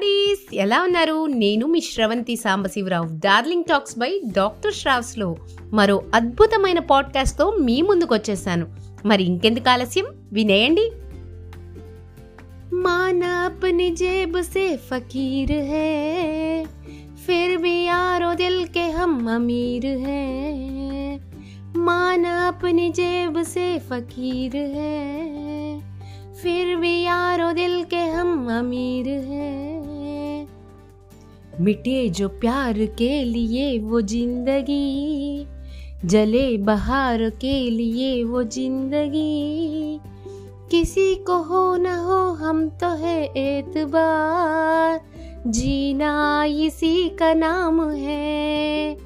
Buddies ఎలా ఉన్నారు? నేను మీ Sravanthi Sambasivarao. Darling talks by doctor శ్రావ్స్లో మరో అద్భుతమైన పాడ్కాస్ట్తో మీ ముందుకు వచ్చేసాను మరి ఇంకెందుకు ఆలస్యం? వినేయండి. మానా అప్ని జేబ్ ఫకీర్ హే. ఫిర్ అమీర్ హే. సే ఫకీర్ హే. फिर भी यारो दिल के हम अमीर हैं। मिटे जो प्यार के लिए वो ज़िंदगी, जले बहार के लिए वो ज़िंदगी। किसी को हो न हो, हम तो है एतबार। जीना इसी का नाम है,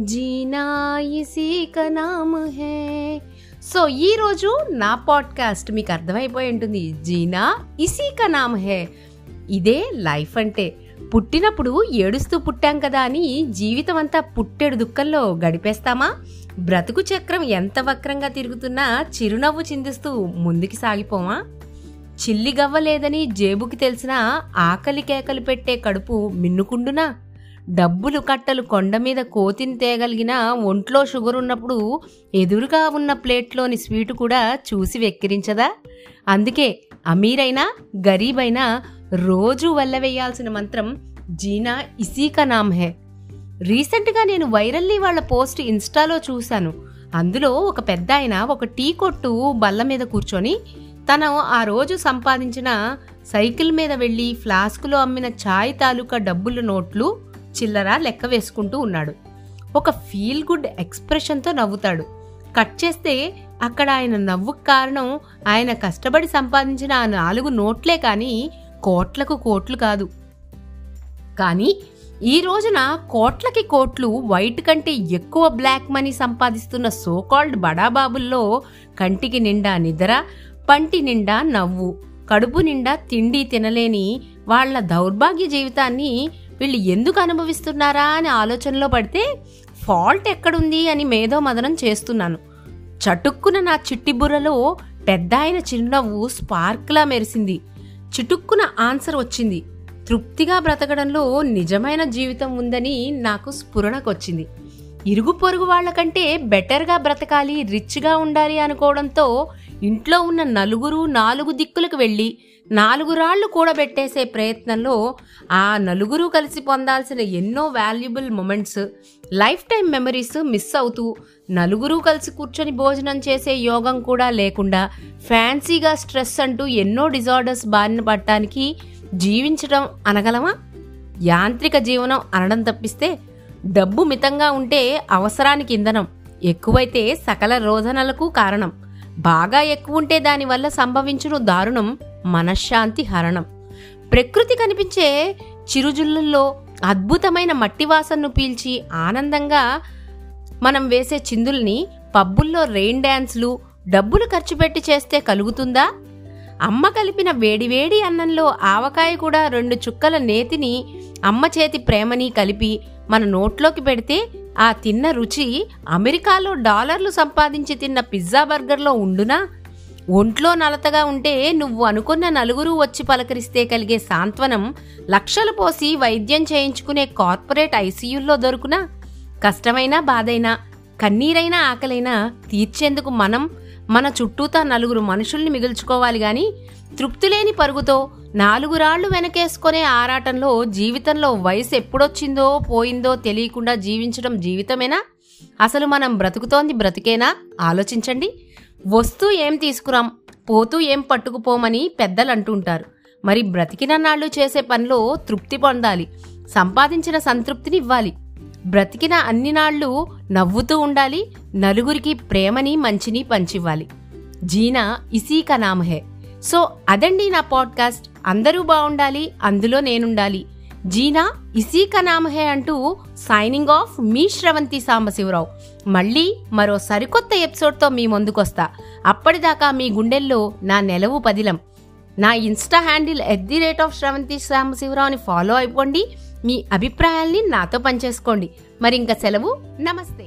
जीना इसी का नाम है। సో ఈ రోజు నా పాడ్కాస్ట్ మీకు అర్థమైపోయి ఉంటుంది. జీనా ఇసీ నామ్ హే. ఇదే లైఫ్ అంటే. పుట్టినప్పుడు ఏడుస్తూ పుట్టాం కదా అని జీవితం అంతా పుట్టెడు దుఃఖంలో గడిపేస్తామా? బ్రతుకు చక్రం ఎంత వక్రంగా తిరుగుతున్నా చిరునవ్వు చిందిస్తూ ముందుకి సాగిపోమా? చిల్లిగవ్వలేదని జేబుకి తెలిసిన ఆకలి కేకలు పెట్టే కడుపు మిన్నుకుండునా? డబ్బులు కట్టలు కొండ మీద కోతిని తేగలిగిన ఒంట్లో షుగర్ ఉన్నప్పుడు ఎదురుగా ఉన్న ప్లేట్లోని స్వీటు కూడా చూసి వెక్కిరించదా? అందుకే అమీరైనా గరీబైనా రోజు వల్లవేయాల్సిన మంత్రం జీనా ఇసీకా నామ్ హే. రీసెంట్గా నేను వైరల్లీ వాళ్ళ పోస్ట్ ఇన్స్టాలో చూశాను. అందులో ఒక పెద్ద ఆయన ఒక టీ కొట్టు బల్ల మీద కూర్చొని తను ఆ రోజు సంపాదించిన సైకిల్ మీద వెళ్ళి ఫ్లాస్కులో అమ్మిన ఛాయ్ తాలూకా డబ్బుల నోట్లు చిల్లర లెక్క వేసుకుంటూ ఉన్నాడు. ఒక ఫీల్ గుడ్ ఎక్స్ప్రెషన్తో నవ్వుతాడు. కట్ చేస్తే అక్కడ ఆయన నవ్వుకు కారణం ఆయన కష్టపడి సంపాదించిన ఆ నాలుగు నోట్లే కానీ కోట్లకు కోట్లు కాదు. కానీ ఈ రోజున కోట్లకి కోట్లు వైట్ కంటే ఎక్కువ బ్లాక్ మనీ సంపాదిస్తున్న సోకాల్డ్ బడాబాబుల్లో కంటికి నిండా నిద్ర పంటి నిండా నవ్వు కడుపు నిండా తిండి తినలేని వాళ్ళ దౌర్భాగ్య జీవితాన్ని వీళ్ళు ఎందుకు అనుభవిస్తున్నారా అని ఆలోచనలో పడితే ఫాల్ట్ ఎక్కడుంది అని మేధో మదనం చేస్తున్నాను. చటుక్కున నా చిట్టి బుర్రలో పెద్ద ఆయన చిరునవ్వు స్పార్క్లా మెరిసింది. చిటుక్కున ఆన్సర్ వచ్చింది. తృప్తిగా బ్రతకడంలో నిజమైన జీవితం ఉందని నాకు స్ఫురణకొచ్చింది. ఇరుగు పొరుగు వాళ్ళకంటే బెటర్గా బ్రతకాలి రిచ్గా ఉండాలి అనుకోవడంతో ఇంట్లో ఉన్న నలుగురు నాలుగు దిక్కులకు వెళ్ళి నాలుగు రాళ్ళు కూడబెట్టేసే ప్రయత్నంలో ఆ నలుగురు కలిసి పొందాల్సిన ఎన్నో valuable moments life time memories miss అవుతూ నలుగురు కలిసి కూర్చొని భోజనం చేసే యోగం కూడా లేకుండా ఫ్యాన్సీగా స్ట్రెస్ అంటూ ఎన్నో డిజార్డర్స్ బారిన పడటానికి జీవించడం అనగలమా? యాంత్రిక జీవనం అనడం తప్పిస్తే డబ్బు మితంగా ఉంటే అవసరానికి ఇంధనం ఎక్కువైతే సకల రోధనలకు కారణం. బాగా ఎక్కువ ఉంటే దానివల్ల సంభవించును దారుణం మనశ్శాంతి హరణం. ప్రకృతి కనిపించే చిరుజుల్లుల్లో అద్భుతమైన మట్టి వాసనను పీల్చి ఆనందంగా మనం వేసే చిందుల్ని పబ్బుల్లో రెయిన్ డ్యాన్స్లు డబ్బులు ఖర్చు పెట్టి చేస్తే కలుగుతుందా? అమ్మ కలిపిన వేడివేడి అన్నంలో ఆవకాయ కూడా రెండు చుక్కల నేతిని అమ్మ చేతి ప్రేమని కలిపి మన నోట్లోకి పెడితే ఆ తిన్న రుచి అమెరికాలో డాలర్లు సంపాదించి తిన్న పిజ్జా బర్గర్లో ఉండునా? ఒంట్లో నలతగా ఉంటే నువ్వు అనుకున్న నలుగురు వచ్చి పలకరిస్తే కలిగే సాంత్వనం లక్షలు పోసి వైద్యం చేయించుకునే కార్పొరేట్ ఐసీయూల్లో దొరుకునా? కష్టమైనా బాధైనా కన్నీరైనా ఆకలైనా తీర్చేందుకు మనం మన చుట్టూతా నలుగురు మనుషుల్ని మిగుల్చుకోవాలి గాని తృప్తిలేని పరుగుతో నాలుగు రాళ్ళు వెనకేసుకునే ఆరాటంలో జీవితంలో వయసు ఎప్పుడొచ్చిందో పోయిందో తెలియకుండా జీవించడం జీవితమేనా? అసలు మనం బ్రతుకుతోంది బ్రతికేనా? ఆలోచించండి. వస్తూ ఏం తీసుకురాం పోతూ ఏం పట్టుకుపోమని పెద్దలు అంటుంటారు మరి బ్రతికిన నాళ్ళు చేసే పనిలో తృప్తి పొందాలి. సంపాదించిన సంతృప్తిని ఇవ్వాలి. బ్రతికిన అన్ని నాళ్ళు నవ్వుతూ ఉండాలి నలుగురికి ప్రేమని మంచిని పంచివ్వాలి. జీనా ఇసీ కనామహే హే. సో అదండి నా పాడ్కాస్ట్. అందరూ బాగుండాలి అందులో నేనుండాలి. జీనా ఇసీ కనామహే హే అంటూ సైనింగ్ ఆఫ్ మీ శ్రవంతి సాంబశివరావు. మళ్ళీ మరో సరికొత్త ఎపిసోడ్తో మీ ముందుకొస్తా. అప్పటిదాకా మీ గుండెల్లో నా నెలవు పదిలం. నా Insta handle at the rate of Sravanthi సాంబశివరావుని follow అయిపోండి. మీ అభిప్రాయాల్ని నాతో పంచేసుకోండి. మరి ఇంకా సెలవు. నమస్తే.